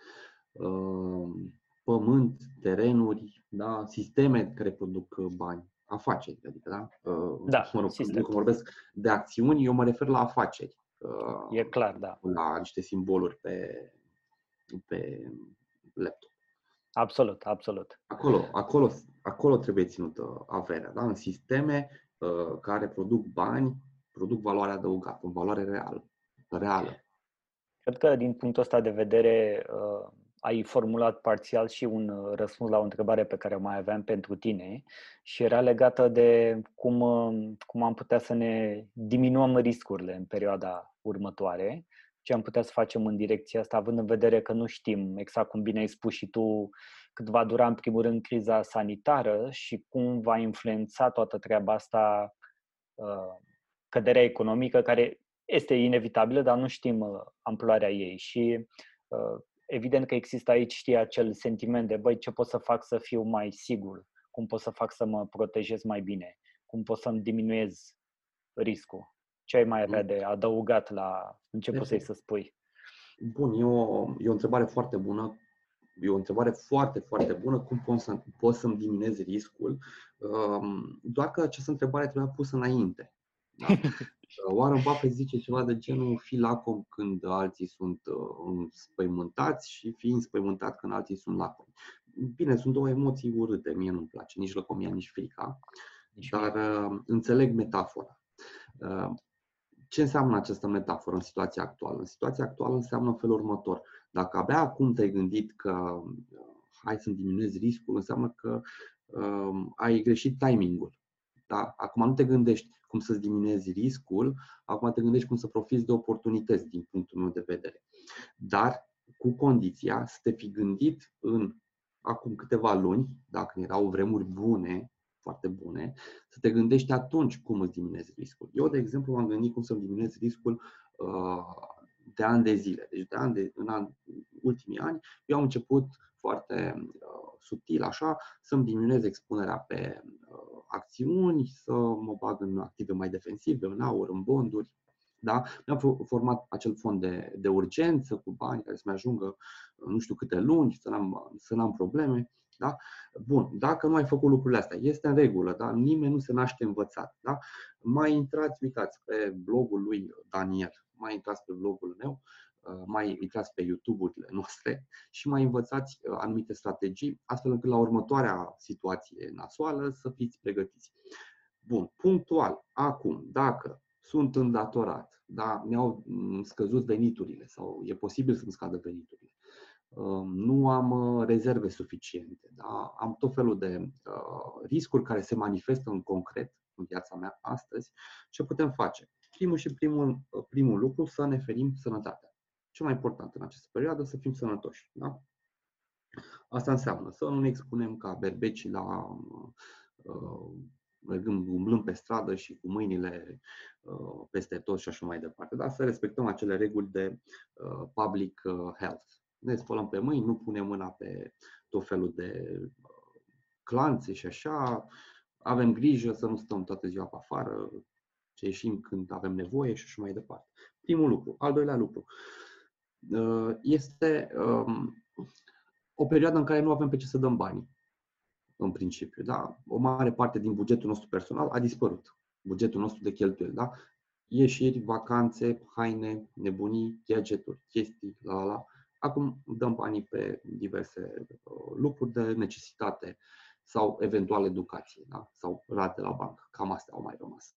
S3: pământ, terenuri, da? sisteme care produc uh, bani, afaceri, adică,
S2: da? Uh, da,
S3: mă rog, când vorbesc de acțiuni, eu mă refer la afaceri.
S2: Uh, e clar, da.
S3: La niște simboluri pe, pe laptop.
S2: Absolut, absolut.
S3: Acolo, acolo, acolo trebuie ținută averea, da? în sisteme uh, care produc bani, produc valoare adăugată, valoare reală. reală.
S2: Cred că din punctul ăsta de vedere, uh, ai formulat parțial și un uh, răspuns la o întrebare pe care o mai aveam pentru tine și era legată de cum, uh, cum am putea să ne diminuăm riscurile în perioada următoare, ce am putea să facem în direcția asta, având în vedere că nu știm exact cum bine ai spus și tu cât va dura în primul rând criza sanitară și cum va influența toată treaba asta uh, căderea economică, care este inevitabilă, dar nu știm amploarea ei. Și evident că există aici, știi, acel sentiment de, băi, ce pot să fac să fiu mai sigur? Cum pot să fac să mă protejez mai bine? Cum pot să-mi diminuez riscul? Ce ai mai avea de adăugat la început să-i să spui?
S3: Bun, e o, e o întrebare foarte bună. E o întrebare foarte, foarte bună. Cum pot, să, pot să-mi diminuez riscul? Um, doar că această întrebare trebuia pusă înainte. Da? <laughs> Warren Buffett zice ceva de genul fi lacom când alții sunt uh, înspăimântați și fi înspăimântat când alții sunt lacomi. Bine, sunt două emoții urâte, mie nu-mi place nici lăcomia, nici frica, dar uh, înțeleg metafora. Uh, ce înseamnă această metaforă în situația actuală? În situația actuală înseamnă în felul următor. Dacă abia acum te-ai gândit că hai să diminuezi riscul, înseamnă că uh, ai greșit timingul. Da? Acum nu te gândești cum să-ți diminuezi riscul, acum te gândești cum să profiți de oportunități din punctul meu de vedere. Dar cu condiția să te fi gândit în acum câteva luni, dacă erau vremuri bune, foarte bune, să te gândești atunci cum îți diminuezi riscul. Eu, de exemplu, m-am gândit cum să-mi diminuez riscul uh, de ani de zile. Deci de ani de, în an, ultimii ani, eu am început foarte uh, subtil așa să-mi diminuez expunerea pe uh, acțiuni, să mă bag în active mai defensive, în aur, în bonduri. Da? Mi-am format acel fond de, de urgență cu bani care să mi ajungă nu știu câte luni, să n-am, să n-am probleme. Da? Bun, dacă nu ai făcut lucrurile astea, este în regulă, da? nimeni nu se naște învățat. Da? Mai intrați, uitați, pe blogul lui Daniel, mai intrați pe blogul meu, Uh, mai intrați pe YouTube-urile noastre și mai învățați uh, anumite strategii, astfel încât la următoarea situație nasoală să fiți pregătiți. Bun, punctual, acum, dacă sunt îndatorat, da, mi-au mm, scăzut veniturile sau e posibil să-mi scadă veniturile, um, nu am uh, rezerve suficiente, da, am tot felul de riscuri care se manifestă în concret în viața mea astăzi, ce putem face? Primul și primul, primul lucru, să ne ferim sănătatea cel mai important în această perioadă, să fim sănătoși. Da? Asta înseamnă să nu ne expunem ca berbeci la uh, mergând, umblând pe stradă și cu mâinile uh, peste tot și așa mai departe. Dar să respectăm acele reguli de uh, public uh, health. Ne spălăm pe mâini, nu punem mâna pe tot felul de uh, clanțe și așa. Avem grijă să nu stăm toată ziua pe afară, Ce ieșim când avem nevoie și așa mai departe. Primul lucru. Al doilea lucru. Uh, este um, o perioadă în care nu avem pe ce să dăm banii, în principiu. Da? O mare parte din bugetul nostru personal a dispărut. Bugetul nostru de cheltuieli. Da? Ieșiri, vacanțe, haine, nebunii, gadgeturi, chestii, la la la. Acum dăm banii pe diverse uh, lucruri de necesitate sau eventual educație da? sau rate la bancă. Cam astea au mai rămas.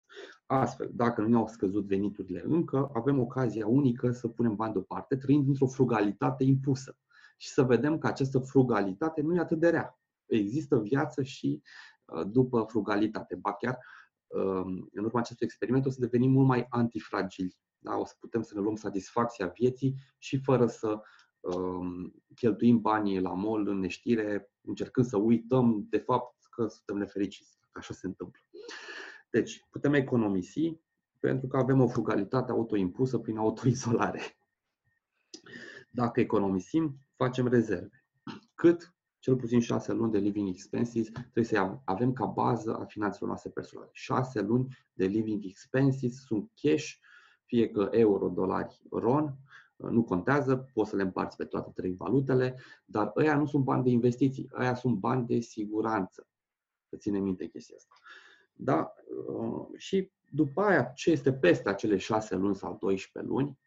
S3: Astfel, dacă nu ne-au scăzut veniturile încă, avem ocazia unică să punem bani deoparte, trăind într-o frugalitate impusă și să vedem că această frugalitate nu e atât de rea. Există viață și uh, după frugalitate. Ba chiar, um, în urma acestui experiment, o să devenim mult mai antifragili. Da? O să putem să ne luăm satisfacția vieții și fără să um, cheltuim banii la mall în neștire, încercând să uităm de fapt că suntem nefericiți. Așa se întâmplă. Deci, putem economisi pentru că avem o frugalitate autoimpusă prin autoizolare. Dacă economisim, facem rezerve. Cât? Cel puțin 6 luni de living expenses trebuie să avem ca bază a finanțelor noastre personale. 6 luni de living expenses sunt cash, fie că euro, dolari, ron, nu contează, poți să le împarți pe toate trei valutele, dar ăia nu sunt bani de investiții, ăia sunt bani de siguranță. Să ținem minte chestia asta. Da? Uh, și după aia, ce este peste acele 6 luni sau 12 luni,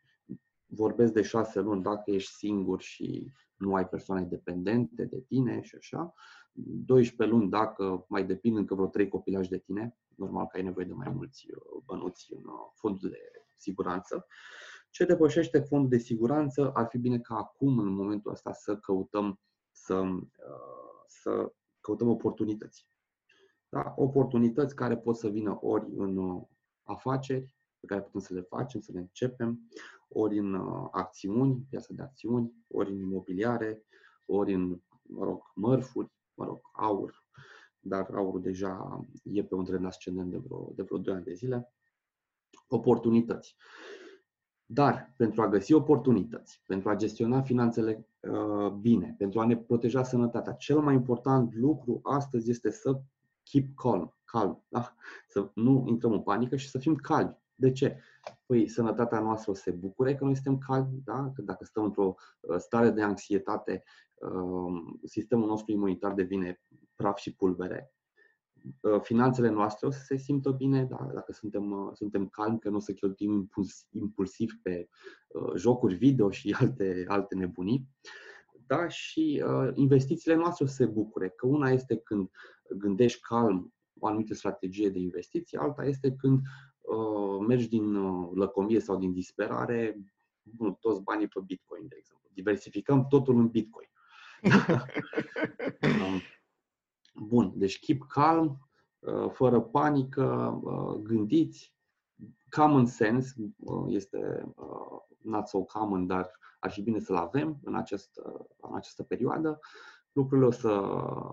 S3: vorbesc de 6 luni dacă ești singur și nu ai persoane dependente de tine și așa, 12 luni dacă mai depind încă vreo 3 copilași de tine, normal că ai nevoie de mai mulți uh, bănuți în uh, fondul de siguranță. Ce depășește fondul de siguranță, ar fi bine ca acum, în momentul ăsta, să căutăm, să, să căutăm oportunități da? oportunități care pot să vină ori în uh, afaceri, pe care putem să le facem, să le începem, ori în uh, acțiuni, piața de acțiuni, ori în imobiliare, ori în, mă rog, mărfuri, mă rog, aur, dar aurul deja e pe un trend ascendent de vreo, de vreo 2 ani de zile. Oportunități. Dar pentru a găsi oportunități, pentru a gestiona finanțele uh, bine, pentru a ne proteja sănătatea, cel mai important lucru astăzi este să keep calm, calm, da? să nu intrăm în panică și să fim calmi. De ce? Păi sănătatea noastră o să se bucure că noi suntem calmi, da? că dacă stăm într-o uh, stare de anxietate, um, sistemul nostru imunitar devine praf și pulbere. Uh, finanțele noastre o să se simtă bine, da? dacă suntem, uh, suntem calmi, că nu o să cheltuim impuls, impulsiv pe jocuri video și alte, alte nebunii da? și uh, investițiile noastre o să se bucure. Că una este când gândești calm o anumită strategie de investiție, alta este când uh, mergi din uh, lăcomie sau din disperare, bun, toți banii pe Bitcoin, de exemplu. Diversificăm totul în Bitcoin. <laughs> <laughs> Um, bun, deci keep calm, uh, fără panică, uh, gândiți. Common sense uh, este not so common, dar ar fi bine să-l avem în această, în această perioadă. Lucrurile o să,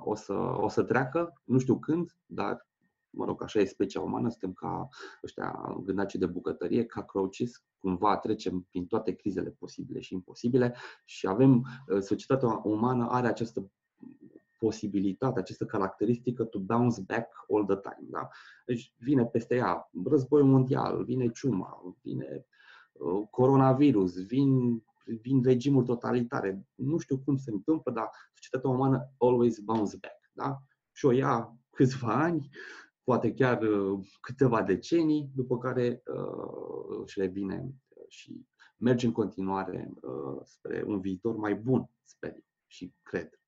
S3: o, să, o să treacă, nu știu când, dar mă rog, așa e specia umană, suntem ca ăștia gândaci de bucătărie, ca crouches, cumva trecem prin toate crizele posibile și imposibile și avem, societatea umană are această posibilitate, această caracteristică to bounce back all the time. Da? Deci vine peste ea războiul mondial, vine ciuma, vine uh, coronavirus, vin vin regimuri totalitare. Nu știu cum se întâmplă, dar societatea umană always bounce back. Da? Și o ia câțiva ani, poate chiar uh, câteva decenii, după care uh, își revine și merge în continuare uh, spre un viitor mai bun, sper și cred.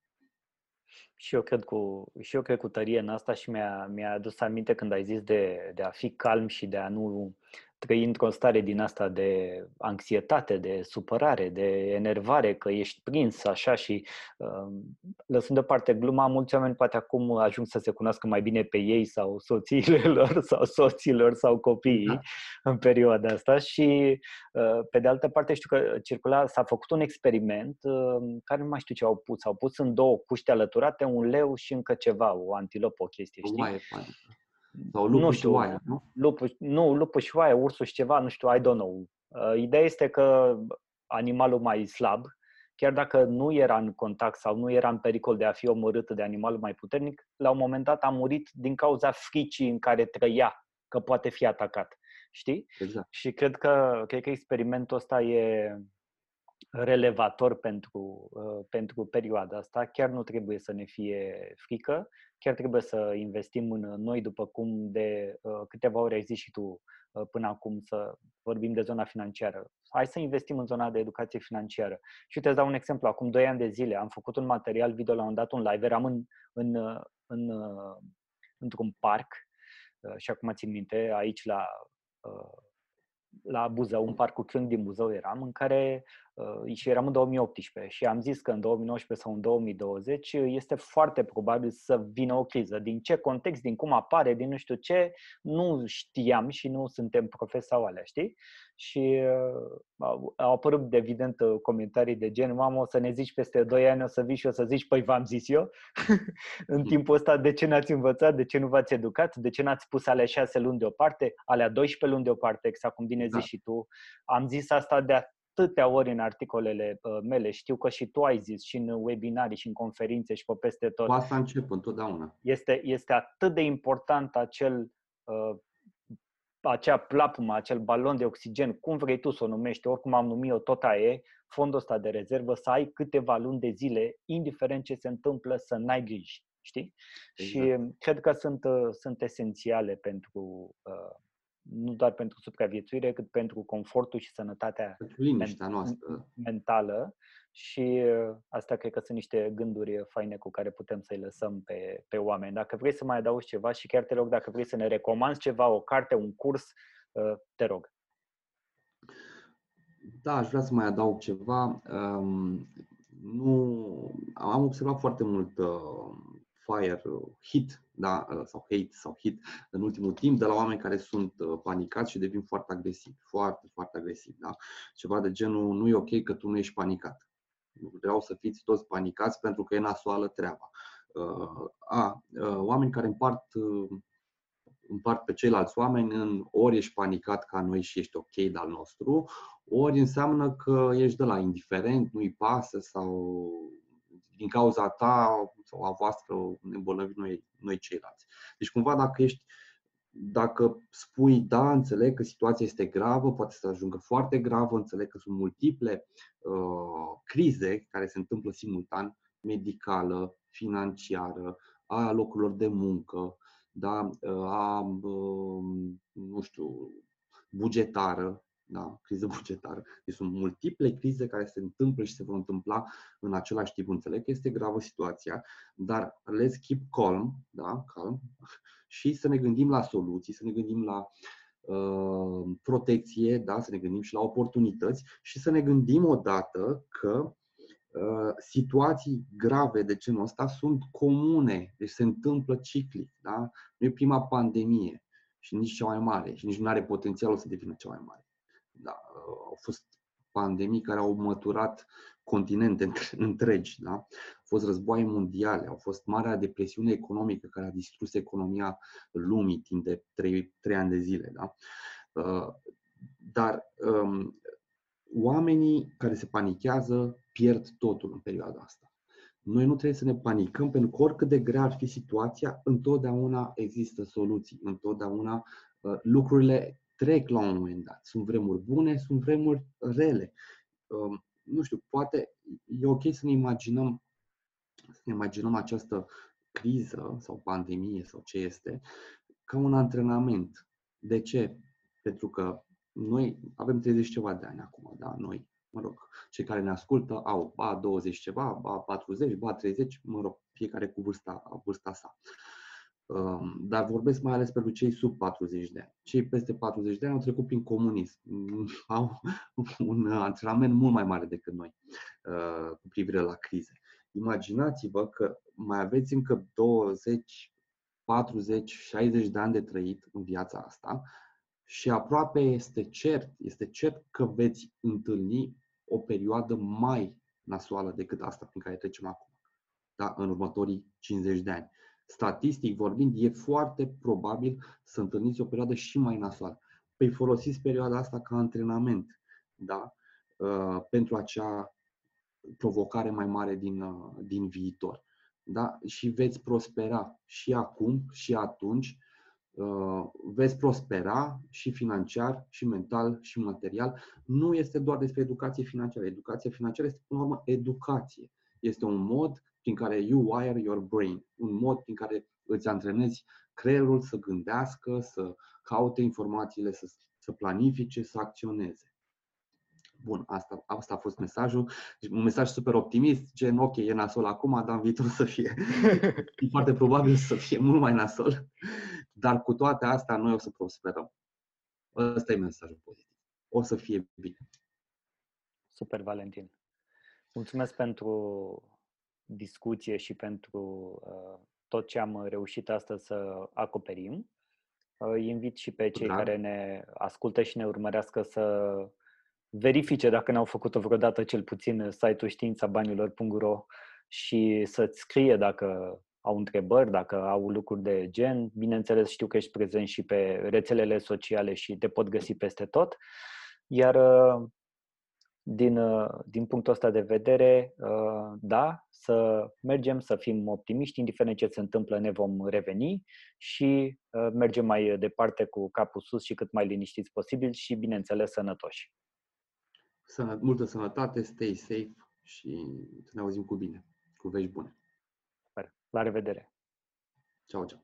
S2: Și eu cred cu, și eu cred cu tărie în asta și mi-a, mi-a adus aminte când ai zis de, de a fi calm și de a nu trăi într-o stare din asta de anxietate, de supărare, de enervare, că ești prins așa și uh, lăsând deoparte gluma, mulți oameni poate acum ajung să se cunoască mai bine pe ei sau soțiile <laughs> lor sau soților sau copiii da. în perioada asta și uh, pe de altă parte știu că circula, s-a făcut un experiment uh, care nu mai știu ce au pus, au pus în două cuște alăturate un leu și încă ceva, o antilopă, o chestie, știi? Mai, mai.
S3: Sau lupul nu știu, și oaia, nu?
S2: Lupul, nu, lupul și oaia, ursul și ceva, nu știu, I don't know. Uh, ideea este că animalul mai slab, chiar dacă nu era în contact sau nu era în pericol de a fi omorât de animalul mai puternic, la un moment dat a murit din cauza fricii în care trăia că poate fi atacat. știi?
S3: Exact.
S2: Și cred că, cred că experimentul ăsta e relevator pentru, uh, pentru perioada asta. Chiar nu trebuie să ne fie frică, chiar trebuie să investim în noi, după cum de uh, câteva ori ai zis și tu uh, până acum, să vorbim de zona financiară. Hai să investim în zona de educație financiară. Și te dau un exemplu. Acum 2 ani de zile am făcut un material video la un dat, un live, eram în, în, în, într-un parc și acum țin minte, aici la la Buzău, un parc cu Chiung din Buzău eram, în care uh, și eram în 2018 și am zis că în 2019 sau în 2020 este foarte probabil să vină o criză. Din ce context, din cum apare, din nu știu ce, nu știam și nu suntem profesori alea, știi? Și uh, au apărut, de evident, comentarii de gen, mamă, o să ne zici peste 2 ani, o să vii și o să zici, păi v-am zis eu, <laughs> în hmm. timpul ăsta, de ce n-ați învățat, de ce nu v-ați educat, de ce n-ați pus alea 6 luni deoparte, alea 12 luni deoparte, exact cum bine da. zici și tu. Am zis asta de atâtea ori în articolele uh, mele. Știu că și tu ai zis și în webinarii și în conferințe și pe peste tot.
S3: Cu asta încep întotdeauna.
S2: Este, este atât de important acel uh, acea plapumă, acel balon de oxigen, cum vrei tu să o numești, oricum am numit-o, tot aia e, fondul ăsta de rezervă, să ai câteva luni de zile, indiferent ce se întâmplă, să n-ai griji, știi? Exact. Și cred că sunt, uh, sunt esențiale pentru, uh, nu doar pentru supraviețuire, cât pentru confortul și sănătatea
S3: liniștea noastră.
S2: mentală. Și uh, asta cred că sunt niște gânduri faine cu care putem să-i lăsăm pe, pe oameni. Dacă vrei să mai adaugi ceva și chiar te rog, dacă vrei să ne recomanzi ceva, o carte, un curs, uh, te rog.
S3: Da, aș vrea să mai adaug ceva. Um, nu, am observat foarte mult uh, fire, uh, hit, da, uh, sau hate sau hit în ultimul timp de la oameni care sunt uh, panicați și devin foarte agresivi, foarte, foarte agresivi, da? Ceva de genul, nu e ok că tu nu ești panicat. Vreau să fiți toți panicați pentru că e nasoală treaba. A, oameni care împart împart pe ceilalți oameni în ori ești panicat ca noi și ești ok de al nostru, ori înseamnă că ești de la indiferent, nu-i pasă sau din cauza ta sau a voastră ne îmbolnăvim noi, noi ceilalți. Deci cumva dacă ești dacă spui, da, înțeleg că situația este gravă, poate să ajungă foarte gravă, înțeleg că sunt multiple uh, crize care se întâmplă simultan, medicală, financiară, a locurilor de muncă, da, a, uh, nu știu, bugetară, da? criză bugetară. Deci sunt multiple crize care se întâmplă și se vor întâmpla în același timp. Înțeleg că este gravă situația, dar let's keep calm, da? calm și să ne gândim la soluții, să ne gândim la uh, protecție, da? să ne gândim și la oportunități și să ne gândim odată că uh, situații grave de genul ăsta sunt comune, deci se întâmplă ciclic. Da? Nu e prima pandemie și nici cea mai mare și nici nu are potențialul să devină cea mai mare da, au fost pandemii care au măturat continente <laughs> întregi. Da? Au fost războaie mondiale, au fost marea depresiune economică care a distrus economia lumii timp de trei, trei ani de zile. Da? Uh, dar um, oamenii care se panichează pierd totul în perioada asta. Noi nu trebuie să ne panicăm, pentru că oricât de grea ar fi situația, întotdeauna există soluții, întotdeauna uh, lucrurile trec la un moment dat. Sunt vremuri bune, sunt vremuri rele. Um, nu știu, poate e ok să ne imaginăm să ne imaginăm această criză sau pandemie sau ce este ca un antrenament. De ce? Pentru că noi avem 30 ceva de ani acum, da? Noi, mă rog, cei care ne ascultă au ba 20 ceva, ba 40, ba 30, mă rog, fiecare cu vârsta, vârsta sa. Uh, Um, dar vorbesc mai ales pentru cei sub 40 de ani. Cei peste 40 de ani au trecut prin comunism, <laughs> au un antrenament mult mai mare decât noi uh, cu privire la crize. Imaginați-vă că mai aveți încă 20, 40, 60 de ani de trăit în viața asta și aproape este cert, este cert că veți întâlni o perioadă mai nasoală decât asta prin care trecem acum, da? în următorii 50 de ani statistic vorbind, e foarte probabil să întâlniți o perioadă și mai nasoală. Păi folosiți perioada asta ca antrenament, da? Uh, pentru acea provocare mai mare din, uh, din viitor. Da? Și veți prospera și acum și atunci uh, veți prospera și financiar, și mental, și material. Nu este doar despre educație financiară. Educația financiară este, până la urmă, educație. Este un mod prin care you wire your brain, un mod prin care îți antrenezi creierul să gândească, să caute informațiile, să, să planifice, să acționeze. Bun, asta, asta a fost mesajul. Deci, un mesaj super optimist, gen, ok, e nasol acum, dar în viitor să fie. <laughs> e foarte probabil să fie mult mai nasol. Dar cu toate astea, noi o să prosperăm. Ăsta e mesajul pozitiv. O să fie bine.
S2: Super, Valentin. Mulțumesc pentru discuție și pentru uh, tot ce am reușit astăzi să acoperim. Îi invit și pe cei da. care ne ascultă și ne urmărească să verifice dacă n-au făcut-o vreodată cel puțin site-ul științabanilor.ro și să-ți scrie dacă au întrebări, dacă au lucruri de gen. Bineînțeles, știu că ești prezent și pe rețelele sociale și te pot găsi peste tot. Iar din, din punctul ăsta de vedere, da, să mergem, să fim optimiști, indiferent ce se întâmplă, ne vom reveni și mergem mai departe cu capul sus și cât mai liniștiți posibil și, bineînțeles, sănătoși.
S3: Sănă, multă sănătate, stay safe și să ne auzim cu bine, cu vești bune.
S2: Super. La revedere!
S3: Ciao, ciao!